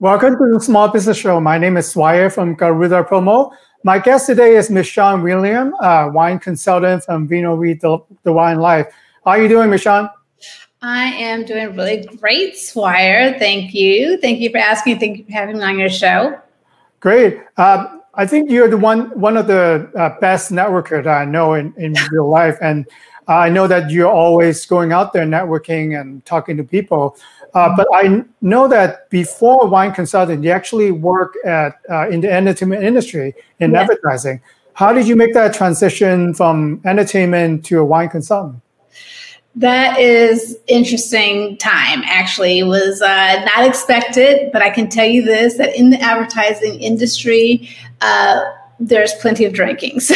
Welcome to the Small Business Show. My name is Swire from Garuda Promo. My guest today is MiShawn William, uh, wine consultant from Vino Read the, the Wine Life. How are you doing, MiShawn? I am doing really great, Swire. Thank you. Thank you for asking. Thank you for having me on your show. Great. Uh, I think you're the one one of the uh, best networker that I know in, in real life, and I know that you're always going out there networking and talking to people. Uh, but I know that before wine consulting, you actually work at uh, in the entertainment industry in yes. advertising. How did you make that transition from entertainment to a wine consultant? That is interesting time. Actually, it was uh, not expected, but I can tell you this: that in the advertising industry, uh, there's plenty of drinking. So,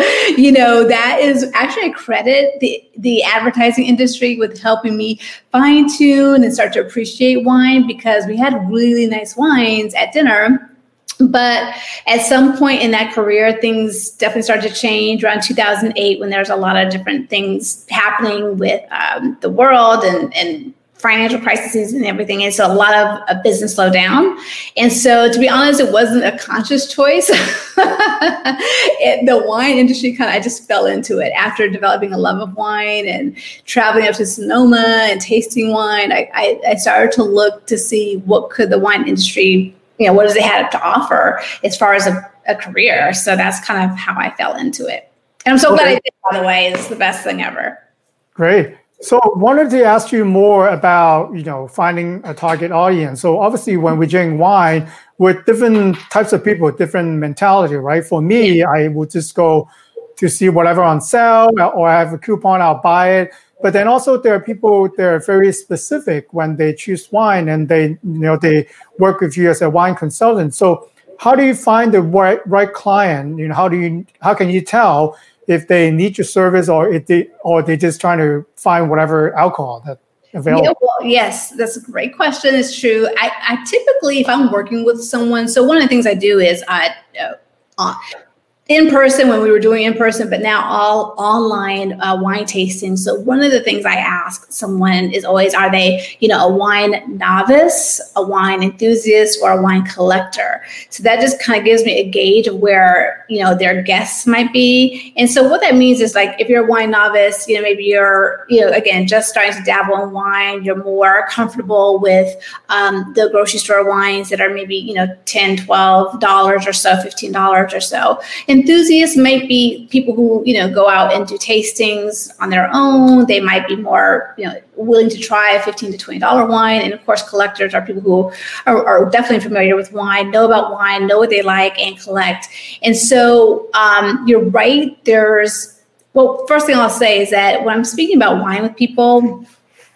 you know that is actually a credit the the advertising industry with helping me fine tune and start to appreciate wine because we had really nice wines at dinner. But at some point in that career, things definitely started to change around 2008 when there's a lot of different things happening with um, the world and, and financial crises and everything. And so a lot of a business slowed down. And so to be honest, it wasn't a conscious choice. it, the wine industry kind of, I just fell into it after developing a love of wine and traveling up to Sonoma and tasting wine. I, I, I started to look to see what could the wine industry, you know, what does it have to offer as far as a, a career. So that's kind of how I fell into it. And I'm so glad I did, by the way. It's the best thing ever. Great. So wanted to ask you more about, you know, finding a target audience. So obviously when we drink wine with different types of people, different mentality, right? For me, I would just go to see whatever on sale or I have a coupon, I'll buy it. But then also there are people that are very specific when they choose wine and they, you know, they work with you as a wine consultant. So how do you find the right, right client? You know, how do you, how can you tell if they need your service or if they or they just trying to find whatever alcohol that available? Yeah, well, yes, that's a great question. It's true. I, I, typically, if I'm working with someone, so one of the things I do is I uh, in person when we were doing in person, but now all online uh, wine tasting. So one of the things I ask someone is always, are they, you know, a wine novice, a wine enthusiast, or a wine collector? So that just kind of gives me a gauge of where, you know, their guests might be. And so what that means is like, if you're a wine novice, you know, maybe you're, you know, again, just starting to dabble in wine, you're more comfortable with um, the grocery store wines that are maybe, you know, 10, 12 dollars or so, $15 or so. Enthusiasts might be people who you know go out and do tastings on their own. They might be more you know willing to try a 15 to 20 dollar wine. And of course collectors are people who are, are, definitely familiar with wine know about wine know what they like and collect. And so um, you're right. There's well first thing i'll say is that when i'm speaking about wine with people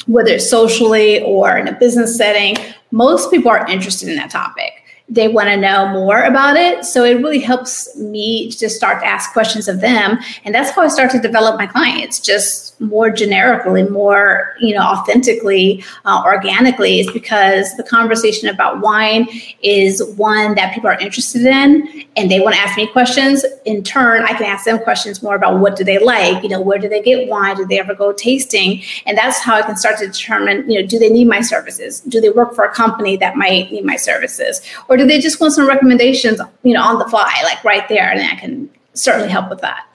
whether it's socially or in a business setting most people are interested in that topic they want to know more about it. So it really helps me to start to ask questions of them. And that's how I start to develop my clients, just more generically, more, you know, authentically, uh, organically, is because the conversation about wine is one that people are interested in and they want to ask me questions. In turn, I can ask them questions more about what do they like, you know, where do they get wine? Do they ever go tasting? And that's how I can start to determine, you know, do they need my services? Do they work for a company that might need my services? Or do they just want some recommendations, you know, on the fly, like right there, and I can certainly help with that.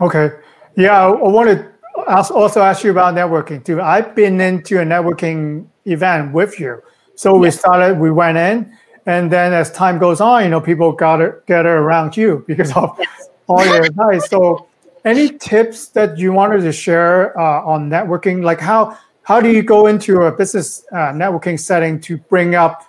Okay. Yeah, I want to also ask you about networking too. I've been into a networking event with you. So we started, we went in, and then as time goes on, you know, people got gather around you because of yes. all your advice. So, any tips that you wanted to share uh, on networking? Like how how do you go into a business uh, networking setting to bring up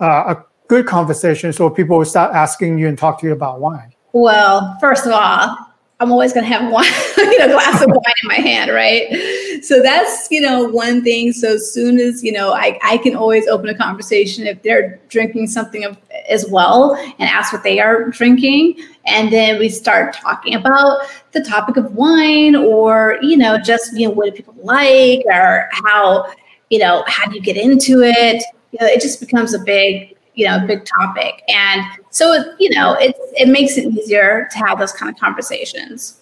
uh, a good conversation so people will start asking you and talk to you about wine? Well, first of all, I'm always going to have wine, you know, glass of wine in my hand, right? So that's, you know, one thing. So as soon as, you know, I, I can always open a conversation if they're drinking something as well and ask what they are drinking. And then we start talking about the topic of wine or, you know, just, you know, what do people like or how, you know, how do you get into it? You know, it just becomes a big you know big topic. And so you know it it makes it easier to have those kind of conversations.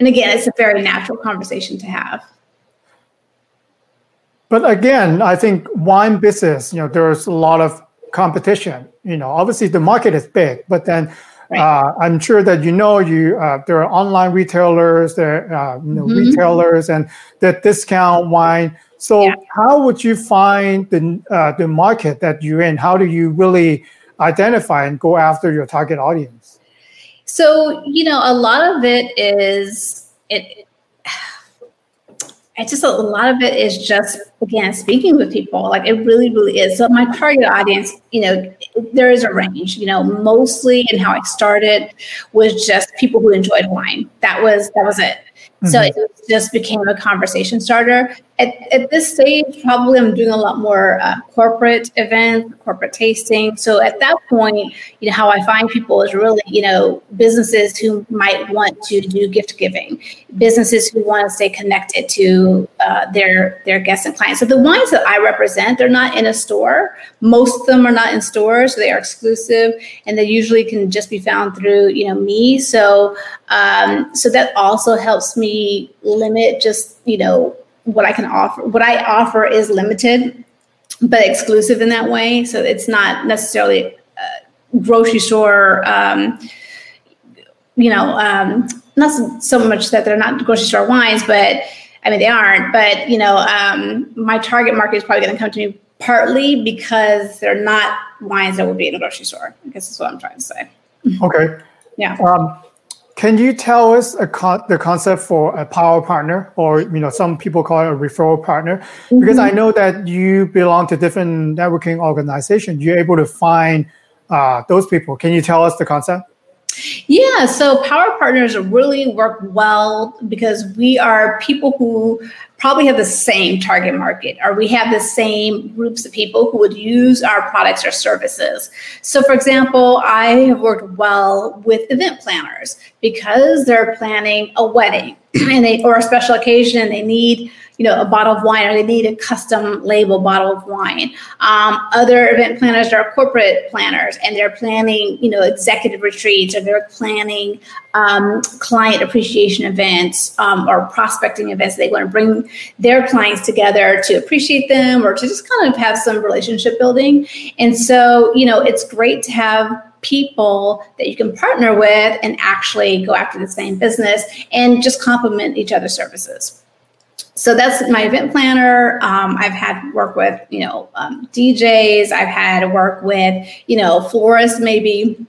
And again it's a very natural conversation to have. But again, I think wine business, you know, there's a lot of competition. You know, obviously the market is big, but then right. uh, I'm sure that you know you uh, there are online retailers, there are uh, you know, mm-hmm. retailers, and that discount wine. So yeah. how would you find the uh, the market that you're in? How do you really identify and go after your target audience? So you know, a lot of it is it it's just a lot of it is just again speaking with people. Like it really really is. So my target audience you know there is a range you know mostly and how i started was just people who enjoyed wine. That was that was it. Mm-hmm. so it just became a conversation starter at, at this stage, probably I'm doing a lot more uh, corporate events, corporate tasting. So at that point, you know, how I find people is really, you know, businesses who might want to do gift giving, businesses who want to stay connected to uh, their their guests and clients. So the wines that I represent, they're not in a store. Most of them are not in stores. So they are exclusive, and they usually can just be found through, you know, me. So um, so that also helps me limit just, you know what I can offer. What I offer is limited, but exclusive in that way. So it's not necessarily grocery store. Um, you know, um, not so much that they're not grocery store wines, but I mean they aren't. But you know, um, my target market is probably going to come to me partly because they're not wines that would be in a grocery store. I guess that's what I'm trying to say. Okay. Yeah. Um, can you tell us con- the concept for a power partner, or you know, some people call it a referral partner? Mm-hmm. Because I know that you belong to different networking organizations. You're able to find uh, those people. Can you tell us the concept? Yeah, so power partners really work well because we are people who probably have the same target market or we have the same groups of people who would use our products or services. So, for example, I have worked well with event planners because they're planning a wedding and they or a special occasion and they need you know, a bottle of wine or they need a custom label bottle of wine. Um, other event planners are corporate planners and they're planning, you know, executive retreats or they're planning um, client appreciation events um, or prospecting events. They want to bring their clients together to appreciate them or to just kind of have some relationship building. And so, you know, it's great to have people that you can partner with and actually go after the same business and just complement each other's services so that's my event planner. Um, I've had work with, you know, um, DJs. I've had work with, you know, florists maybe.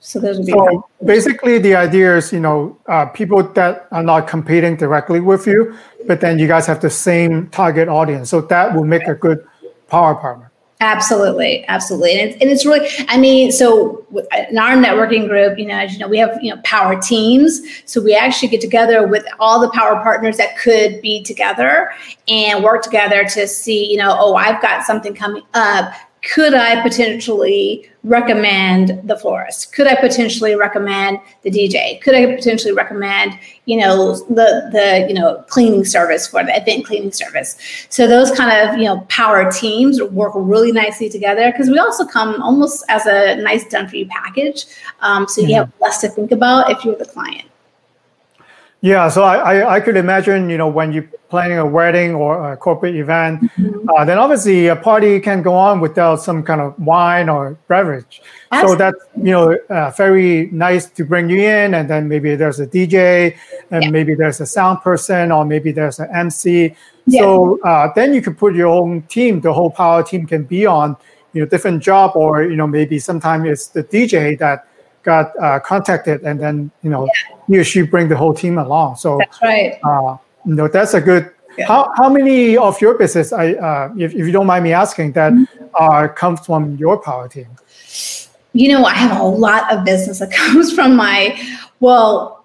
So those would be. So basically, the idea is, you know, uh, people that are not competing directly with you, but then you guys have the same target audience. So that will make a good power partner. Absolutely, absolutely, and it's, and it's really. I mean, so in our networking group, you know, as you know, we have you know power teams. So we actually get together with all the power partners that could be together and work together to see, you know, oh, I've got something coming up could I potentially recommend the florist? Could I potentially recommend the DJ? Could I potentially recommend, you know, the the you know cleaning service for the event cleaning service? So those kind of you know power teams work really nicely together because we also come almost as a nice done for you package. Um, so you mm-hmm. have less to think about if you're the client. Yeah, so I, I, I, could imagine, you know, when you're planning a wedding or a corporate event, mm-hmm. uh, then obviously a party can go on without some kind of wine or beverage. Absolutely. So that's, you know, uh, very nice to bring you in. And then maybe there's a DJ and yeah. maybe there's a sound person or maybe there's an MC. Yeah. So uh, then you can put your own team, the whole power team can be on, you know, different job or, you know, maybe sometimes it's the DJ that got uh, contacted, and then you know yeah. he or she bring the whole team along. So that's right. Know that's a good. Yeah. How how many of your business, I uh, if, if you don't mind me asking, that mm-hmm. uh, comes from your power team? You know, I have a lot of business that comes from my well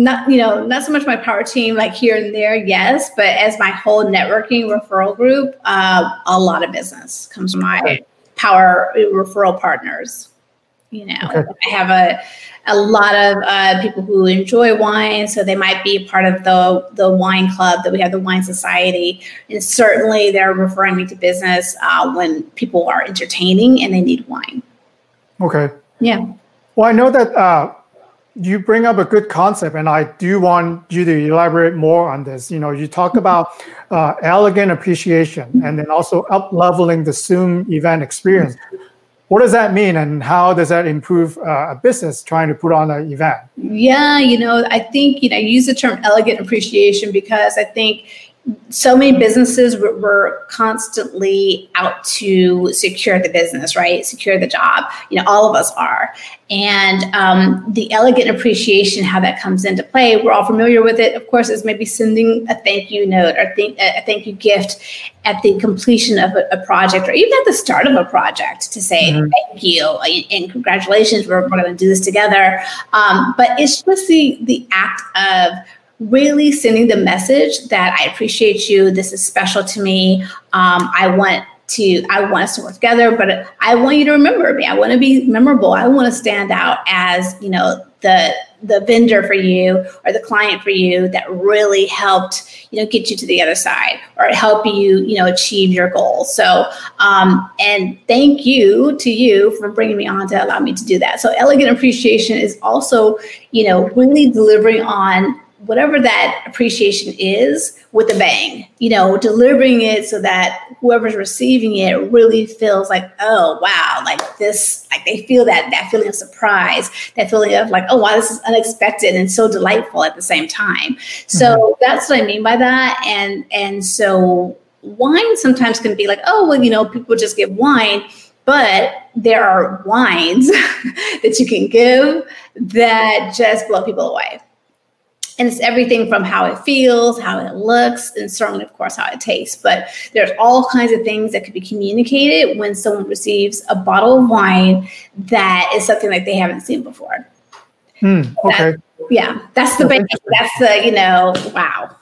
not you know not so much my power team like here and there yes but as my whole networking referral group uh, a lot of business comes from my power referral partners you know, okay. I have a a lot of uh, people who enjoy wine, so they might be part of the the wine club that we have, the wine society, and certainly they're referring me to business uh, when people are entertaining and they need wine. Okay. Yeah. Well, I know that uh, you bring up a good concept, and I do want you to elaborate more on this. You know, you talk about uh, elegant appreciation, and then also up leveling the Zoom event experience. What does that mean, and how does that improve uh, a business trying to put on an event? Yeah, you know, I think you know, I use the term elegant appreciation because I think so many businesses were, were, constantly out to secure the business, right? Secure the job. You know, all of us are. And um, the elegant appreciation, how that comes into play, we're all familiar with it. Of course, is maybe sending a thank you note or think, a thank you gift at the completion of a, a, project or even at the start of a project to say mm-hmm. thank you and, congratulations, we're, we're going to do this together. Um, but it's just the, the act of really sending the message that I appreciate you. This is special to me. Um, I want to I want us to work together, but I want you to remember me. I want to be memorable. I want to stand out as you know the the vendor for you or the client for you that really helped you know get you to the other side or help you you know achieve your goals so um, and thank you to you for bringing me on to allow me to do that so elegant appreciation is also you know really delivering on whatever that appreciation is with a bang, you know, delivering it so that whoever's receiving it really feels like, oh wow, like this, like they feel that that feeling of surprise, that feeling of like, oh wow, this is unexpected and so delightful at the same time. So mm-hmm. that's what I mean by that. And and so wine sometimes can be like, oh well, you know, people just give wine. But there are wines that you can give that just blow people away. And it's everything from how it feels, how it looks, and certainly, of course, how it tastes. But there's all kinds of things that could be communicated when someone receives a bottle of wine that is something like they haven't seen before. Mm, okay. That, yeah, that's the big, that's the you know wow.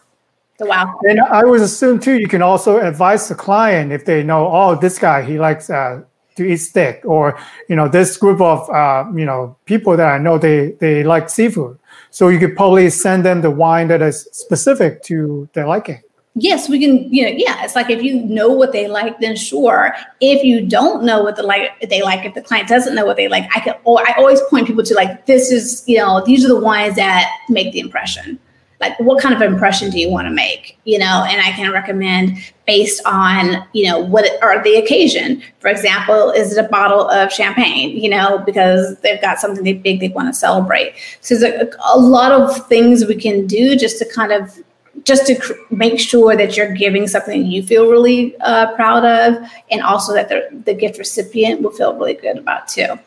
The wow. And I would assume too, you can also advise the client if they know, oh, this guy he likes uh, to eat steak, or you know, this group of uh, you know people that I know they they like seafood. So you could probably send them the wine that is specific to their liking. Yes, we can. You know, yeah, it's like if you know what they like, then sure. If you don't know what the like they like, if the client doesn't know what they like, I can. Or I always point people to like this is you know these are the wines that make the impression like what kind of impression do you want to make you know? And i can recommend based on you know what or the occasion. For example is it a bottle of champagne you know because they've got something they big they want to celebrate. So there's a, a lot of things we can do just to kind of just to cr- make sure that you're giving something you feel really uh, proud of and also that the, the gift recipient will feel really good about too.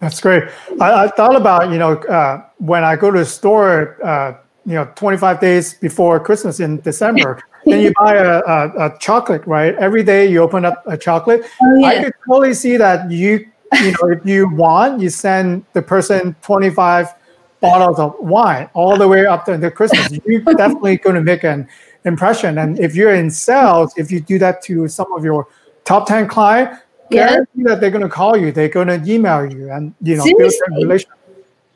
That's great. I, I, thought about you know uh, when I go to a store uh, you know 25 days before Christmas in December. then you buy a, a, a, chocolate, right? Every day you open up a chocolate. Oh, yeah. I could totally see that you you know if you want, you send the person 25 bottles of wine all the way up to the Christmas. You're definitely going to make an impression. And if you're in sales, if you do that to some of your top 10 clients, guarantee yeah. that they're going to call you, they're going to email you, and you know Seriously? build a relationship.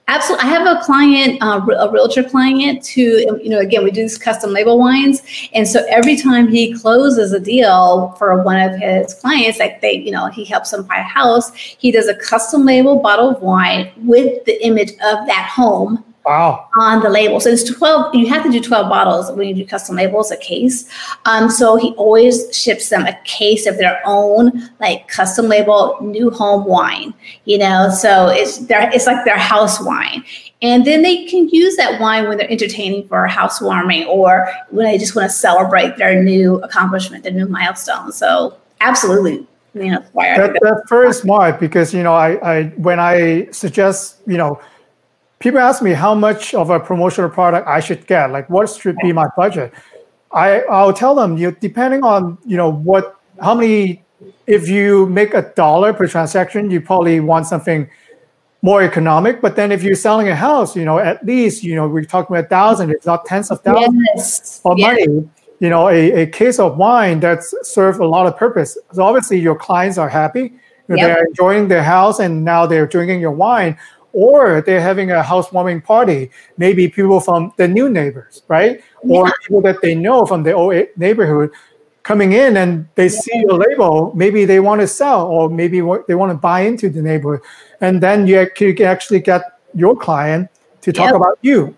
Absolutely. I have a client, uh, a realtor client who, you know, again, we do these custom label wines. And so every time he closes a deal for one of his clients, like they, you know, he helps them buy a house, he does a custom label bottle of wine with the image of that home Wow. On the label. So it's 12, you have to do 12 bottles when you do custom labels, a case. Um, so he always ships them a case of their own, like custom label new home wine, you know, so it's their, it's like their house wine. And then they can use that wine when they're entertaining for a housewarming or when they just want to celebrate their new accomplishment, their new milestone. So absolutely. You know, that, that's very smart because, you know, I, I, when I suggest, you know, people ask me how much of a promotional product I should get, like what should be my budget. I I'll tell them you depending on you know what how many if you make a dollar per transaction, you probably want something more economic. But then if you're selling a house, you know, at least, you know, we're talking about thousands, it's not tens of thousands yes. of yes. money. You know, a, a case of wine that's served a lot of purpose. So obviously your clients are happy. Yep. They're enjoying their house and now they're drinking your wine or they're having a housewarming party. Maybe people from the new neighbors, right? Yeah. Or people that they know from the old neighborhood coming in and they yeah. see your label. Maybe they want to sell, or maybe they want to buy into the neighborhood, and then you can actually get your client to talk yep. about you.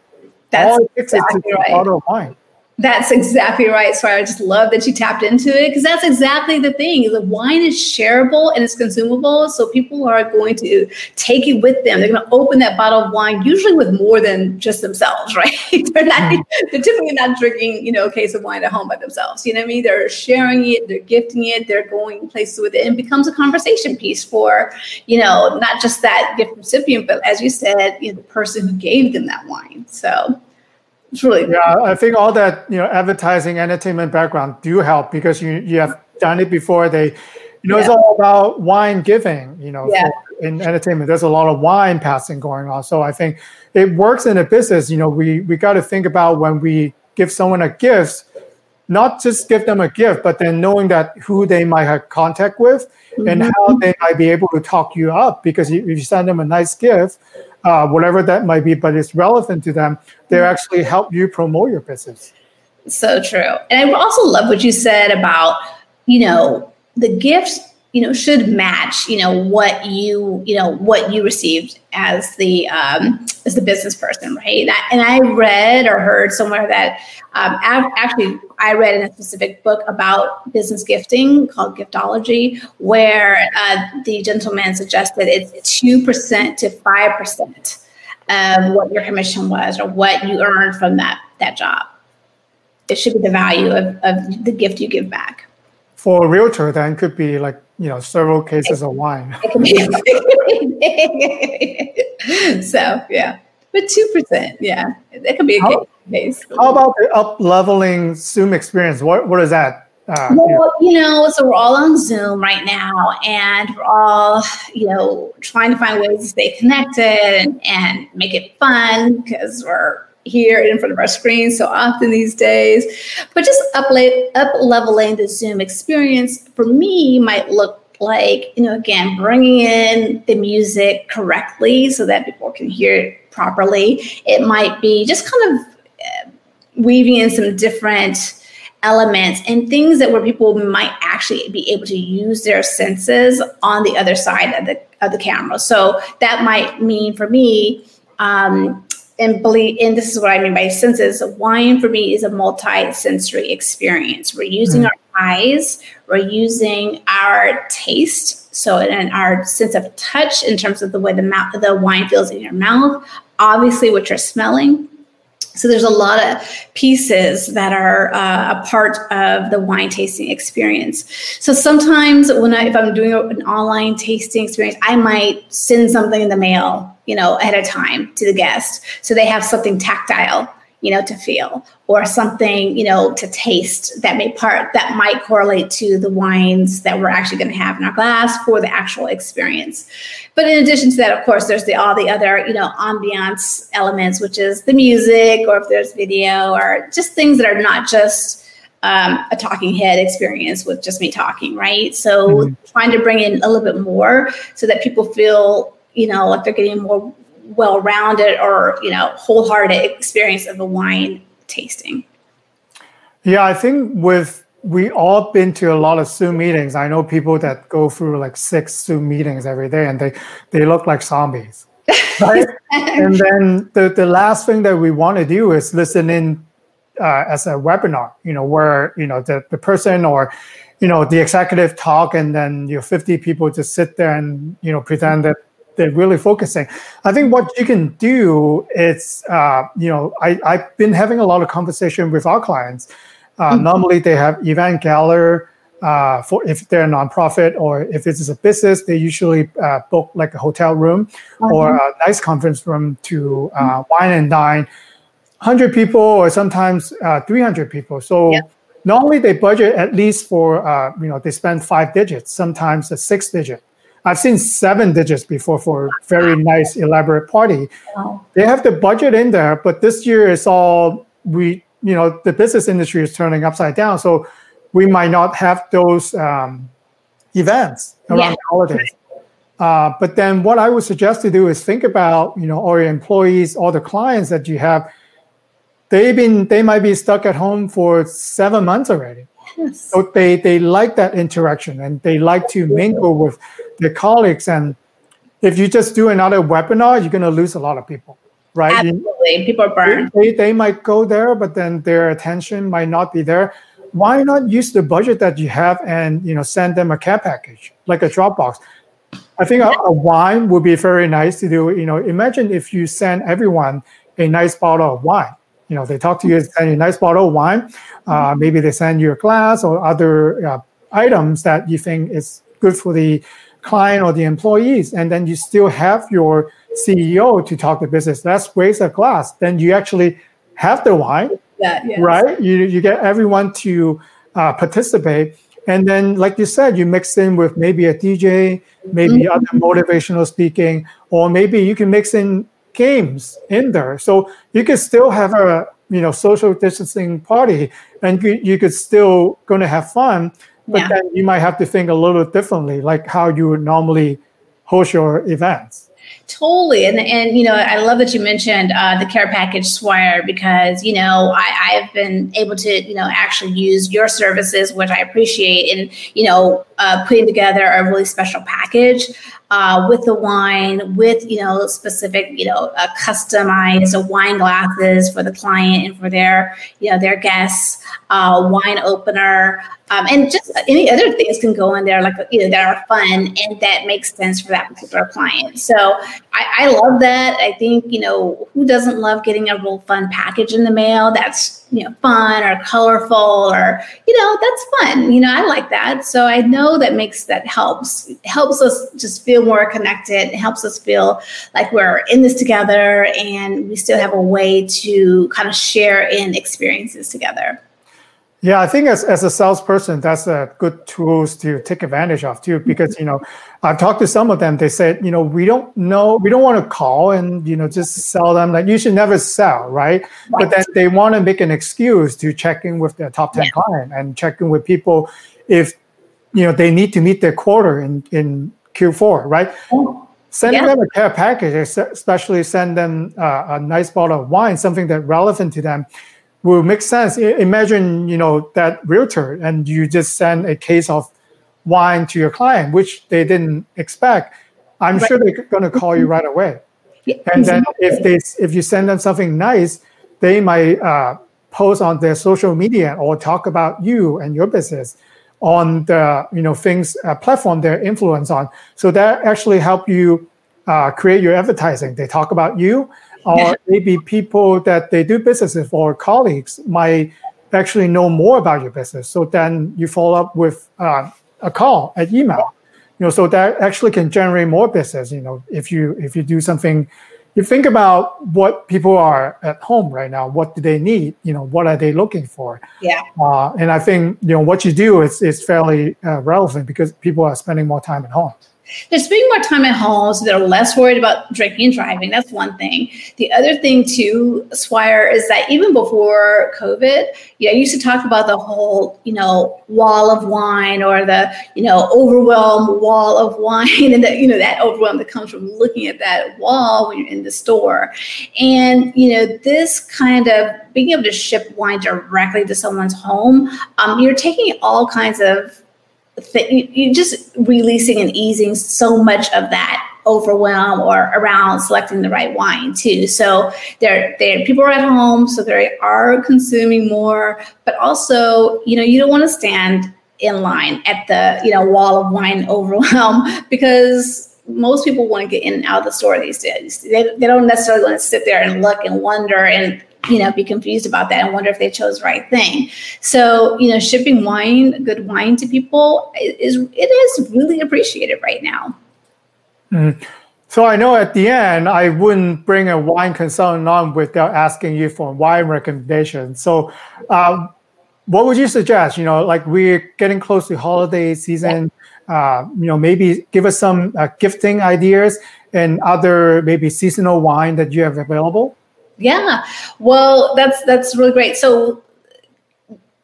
That's All it exactly right. bottle of wine. That's exactly right. So I just love that you tapped into it because that's exactly the thing. The wine is shareable and it's consumable. So people are going to take it with them. They're going to open that bottle of wine, usually with more than just themselves, right? they're not mm-hmm. they're typically not drinking, you know, a case of wine at home by themselves. You know what I mean? They're sharing it, they're gifting it, they're going places with it, and it becomes a conversation piece for, you know, not just that gift recipient, but as you said, you know, the person who gave them that wine. So really yeah. I think all that you know, advertising, entertainment background do help because you you have done it before. They, you know, yeah. it's all about wine giving. You know, yeah. in entertainment, there's a lot of wine passing going on. So I think it works in a business. You know, we we got to think about when we give someone a gift, not just give them a gift, but then knowing that who they might have contact with mm-hmm. and how they might be able to talk you up. Because if you send them a nice gift uh, whatever that might be, but it's relevant to them, they mm-hmm. actually help you promote your business. So true. And I also love what you said about, you know, the gifts you know should match you know what you you know what you received as the um, as the business person right? And I, and I read or heard somewhere that um, actually I read in a specific book about business gifting called giftology where uh, the gentleman suggested it's two percent to five percent of what your commission was or what you earned from that that job. It should be the value of, of the gift you give back for a realtor then could be like you know several cases of wine. So yeah. But 2% yeah. That could be a how, case how about the up leveling zoom experience? What what is that uh, well, you know, so we're all on Zoom right now, and we're all, you know, trying to find ways to stay connected and, and make it fun because we're here in front of our screens so often these days. But just up, up leveling the Zoom experience for me might look like, you know, again, bringing in the music correctly so that people can hear it properly. It might be just kind of uh, weaving in some different elements and things that where people might actually be able to use their senses on the other side of the of the camera. So that might mean for me um, and believe and this is what I mean by senses. Wine for me is a multi-sensory experience. We're using mm. our eyes, we're using our taste, so and our sense of touch in terms of the way the mouth the wine feels in your mouth, obviously what you're smelling, so there's a lot of pieces that are uh, a part of the wine tasting experience. So sometimes when I, if I'm doing an online tasting experience, I might send something in the mail, you know, ahead of time to the guest, so they have something tactile you know, to feel or something, you know, to taste that may part that might correlate to the wines that we're actually going to have in our glass for the actual experience. But in addition to that, of course, there's the all the other, you know, ambiance elements, which is the music or if there's video or just things that are not just um, a talking head experience with just me talking, right? So mm-hmm. trying to bring in a little bit more so that people feel, you know, like they're getting more well-rounded or you know wholehearted experience of a wine tasting. Yeah i think with we all been to a lot of zoom meetings. I know people that go through like six zoom meetings every day and they they look like zombies right? And then the, the last thing that we want to do is listen in uh, as a webinar you know where you know the, the person or you know the executive talk and then your 50 people just sit there and you know pretend that they're really focusing. I think what you can do is, uh, you know, I, I've been having a lot of conversation with our clients. Uh, mm-hmm. Normally, they have event galler uh, for if they're a nonprofit or if it's a business, they usually uh, book like a hotel room mm-hmm. or a nice conference room to uh, mm-hmm. wine and dine. 100 people or sometimes uh, 300 people. So yep. normally they budget at least for, uh, you know, they spend five digits, sometimes a six digit. I've seen seven digits before for a very nice elaborate party. Wow. They have the budget in there, but this year is all we you know the business industry is turning upside down, so we might not have those um, events around yeah. the holidays. Uh, but then what I would suggest to do is think about you know all your employees, all the clients that you have. They've been they might be stuck at home for seven months already. Yes. So they they like that interaction and they like to mingle with their colleagues and if you just do another webinar, you're going to lose a lot of people, right? Absolutely, people are burned. They, they might go there, but then their attention might not be there. Why not use the budget that you have and you know send them a care package like a Dropbox? I think a, a wine would be very nice to do. You know, imagine if you send everyone a nice bottle of wine. You know, they talk to you, and send you a nice bottle of wine. Uh, maybe they send you a glass or other uh, items that you think is good for the client or the employees, and then you still have your CEO to talk the business. That's waste of glass. Then you actually have the wine, yes. right? You you get everyone to uh, participate, and then like you said, you mix in with maybe a DJ, maybe mm-hmm. other motivational speaking, or maybe you can mix in games in there, so you can still have a you know social distancing party, and you, you could still going to have fun but yeah. then you might have to think a little differently, like how you would normally host your events. Totally, and and you know, I love that you mentioned uh, the care package Swire because you know I, I've been able to you know actually use your services, which I appreciate, and you know uh, putting together a really special package uh, with the wine, with you know specific you know uh, customized wine glasses for the client and for their you know their guests, uh, wine opener, um, and just any other things can go in there like you know that are fun and that makes sense for that particular client. So I, I love that. I think you know who doesn't love getting a real fun package in the mail that's you know fun or colorful or you know that's fun. You know I like that. So I know that makes that helps helps us just feel feel more connected. It helps us feel like we're in this together and we still have a way to kind of share in experiences together. Yeah, I think as, as a salesperson, that's a good tools to take advantage of too. Because you know, I've talked to some of them. They said, you know, we don't know, we don't want to call and you know just sell them. Like you should never sell, right? right. But then they want to make an excuse to check in with their top ten yeah. client and check in with people if you know they need to meet their quarter in in Q4, right? Oh, send yeah. them a care package, especially send them uh, a nice bottle of wine, something that relevant to them will make sense. Imagine, you know, that realtor and you just send a case of wine to your client, which they didn't expect. I'm right. sure they're going to call you right away. Yeah, and then if they if you send them something nice, they might uh, post on their social media or talk about you and your business on the you know things uh, platform they're influence on. So that actually help you uh, create your advertising. They talk about you, or maybe people that they do business with or colleagues might actually know more about your business. So then you follow up with uh, a call, an email. You know, so that actually can generate more business. You know, if you if you do something you think about what people are at home right now. What do they need? You know what are they looking for? Yeah. Uh, and i think you know what you do is, is fairly uh, relevant because people are spending more time at home they're spending more time at home, so they're less worried about drinking and driving. That's one thing. The other thing, too, Swire, is that even before COVID, you know, I used to talk about the whole, you know, wall of wine or the, you know, overwhelm wall of wine and that, you know, that overwhelm that comes from looking at that wall when you're in the store. And, you know, this kind of being able to ship wine directly to someone's home, um, you're taking all kinds of th- you just releasing and easing so much of that overwhelm or around selecting the right wine too. So there, there people are at home, so they are consuming more, but also, you know, you don't want to stand in line at the, you know, wall of wine overwhelm because most people want to get in and out of the store these days. They, they don't necessarily want to sit there and look and wonder and you know be confused about that and wonder if they chose the right thing. So you know shipping wine good wine to people is it is really appreciated right now. Mm. so i know at the end i wouldn't bring a wine consultant on without asking you for a wine recommendation. So um, what would you suggest? You know like we're getting close to holiday season. Uh, you know maybe give us some uh, gifting ideas and other maybe seasonal wine that you have available yeah. Well, that's that's really great. So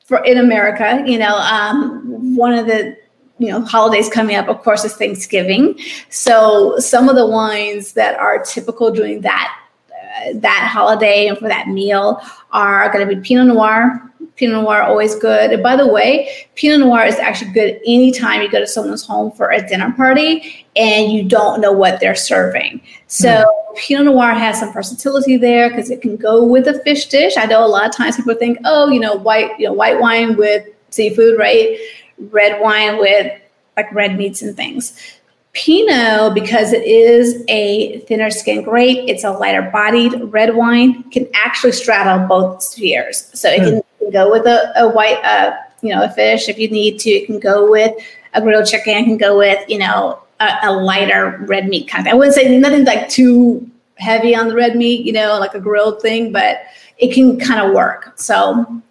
for in America, you know, um, one of the you know holidays coming up, of course, is Thanksgiving. So some of the wines that are typical during that that holiday and for that meal are going to be Pinot Noir. Pinot Noir always good. And by the way, Pinot Noir is actually good anytime you go to someone's home for a dinner party and you don't know what they're serving. So mm. Pinot Noir has some versatility there because it can go with a fish dish. I know a lot of times people think, oh, you know, white, you know, white wine with seafood, right? Red wine with like red meats and things. Pinot, because it is a thinner skin grape, it's a lighter bodied red wine, can actually straddle both spheres. So it can, go with a, a white, uh, you know, a fish if you need to. It can go with a grilled chicken. It can go with, you know, a, a lighter red meat kind of. I wouldn't say nothing like too heavy on the red meat, you know, like a grilled thing, but it can kind of work. So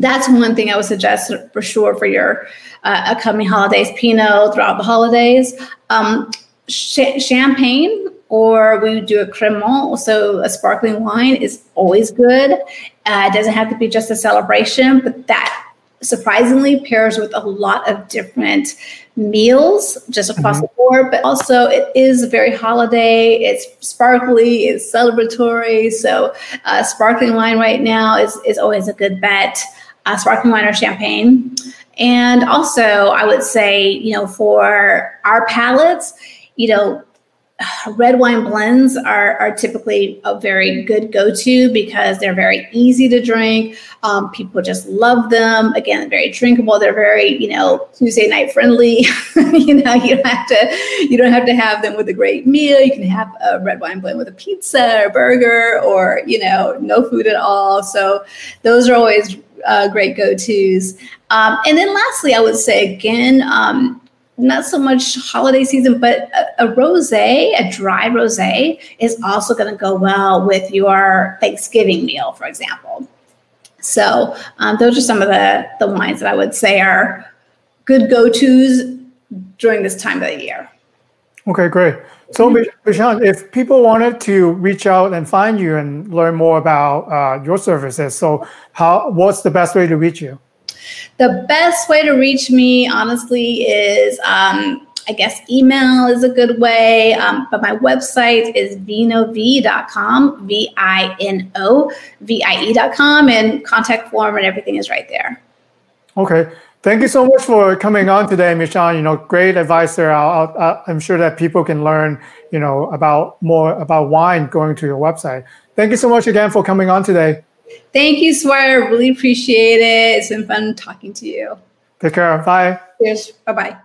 that's one thing I would suggest for sure for your uh, upcoming holidays. Pinot throughout the holidays, um, sh- champagne, or we would do a Cremant, so a sparkling wine is always good. Uh, it doesn't have to be just a celebration, but that surprisingly pairs with a lot of different meals just across mm-hmm. the board but also it is very holiday it's sparkly it's celebratory so uh, sparkling wine right now is, is always a good bet uh, sparkling wine or champagne. And also, I would say, you know, for our palates, you know, red wine blends are, are typically a very good go-to because they're very easy to drink. Um, people just love them. Again, very drinkable. They're very, you know, Tuesday night friendly. you know, you don't have to you don't have to have them with a great meal. You can have a red wine blend with a pizza or burger or you know no food at all. So those are always uh, great go-tos. Um, and then lastly, I would say again, um, not so much holiday season, but a, a rosé, a dry rosé, is also going to go well with your Thanksgiving meal, for example. So um, those are some of the the wines that I would say are good go-tos during this time of the year. Okay, great. So, MiShawn, if people wanted to reach out and find you and learn more about uh, your services, so how what's the best way to reach you? The best way to reach me, honestly, is um, I guess email is a good way, um, but my website is vinovie.com, V I N O V I E.com, and contact form and everything is right there. Okay. Thank you so much for coming on today, Michelle. You know, great advice there. I'll, I'll, I'm sure that people can learn, you know, about more about wine going to your website. Thank you so much again for coming on today. Thank you, Swire. Really appreciate it. It's been fun talking to you. Take care. Bye. Cheers. Bye bye.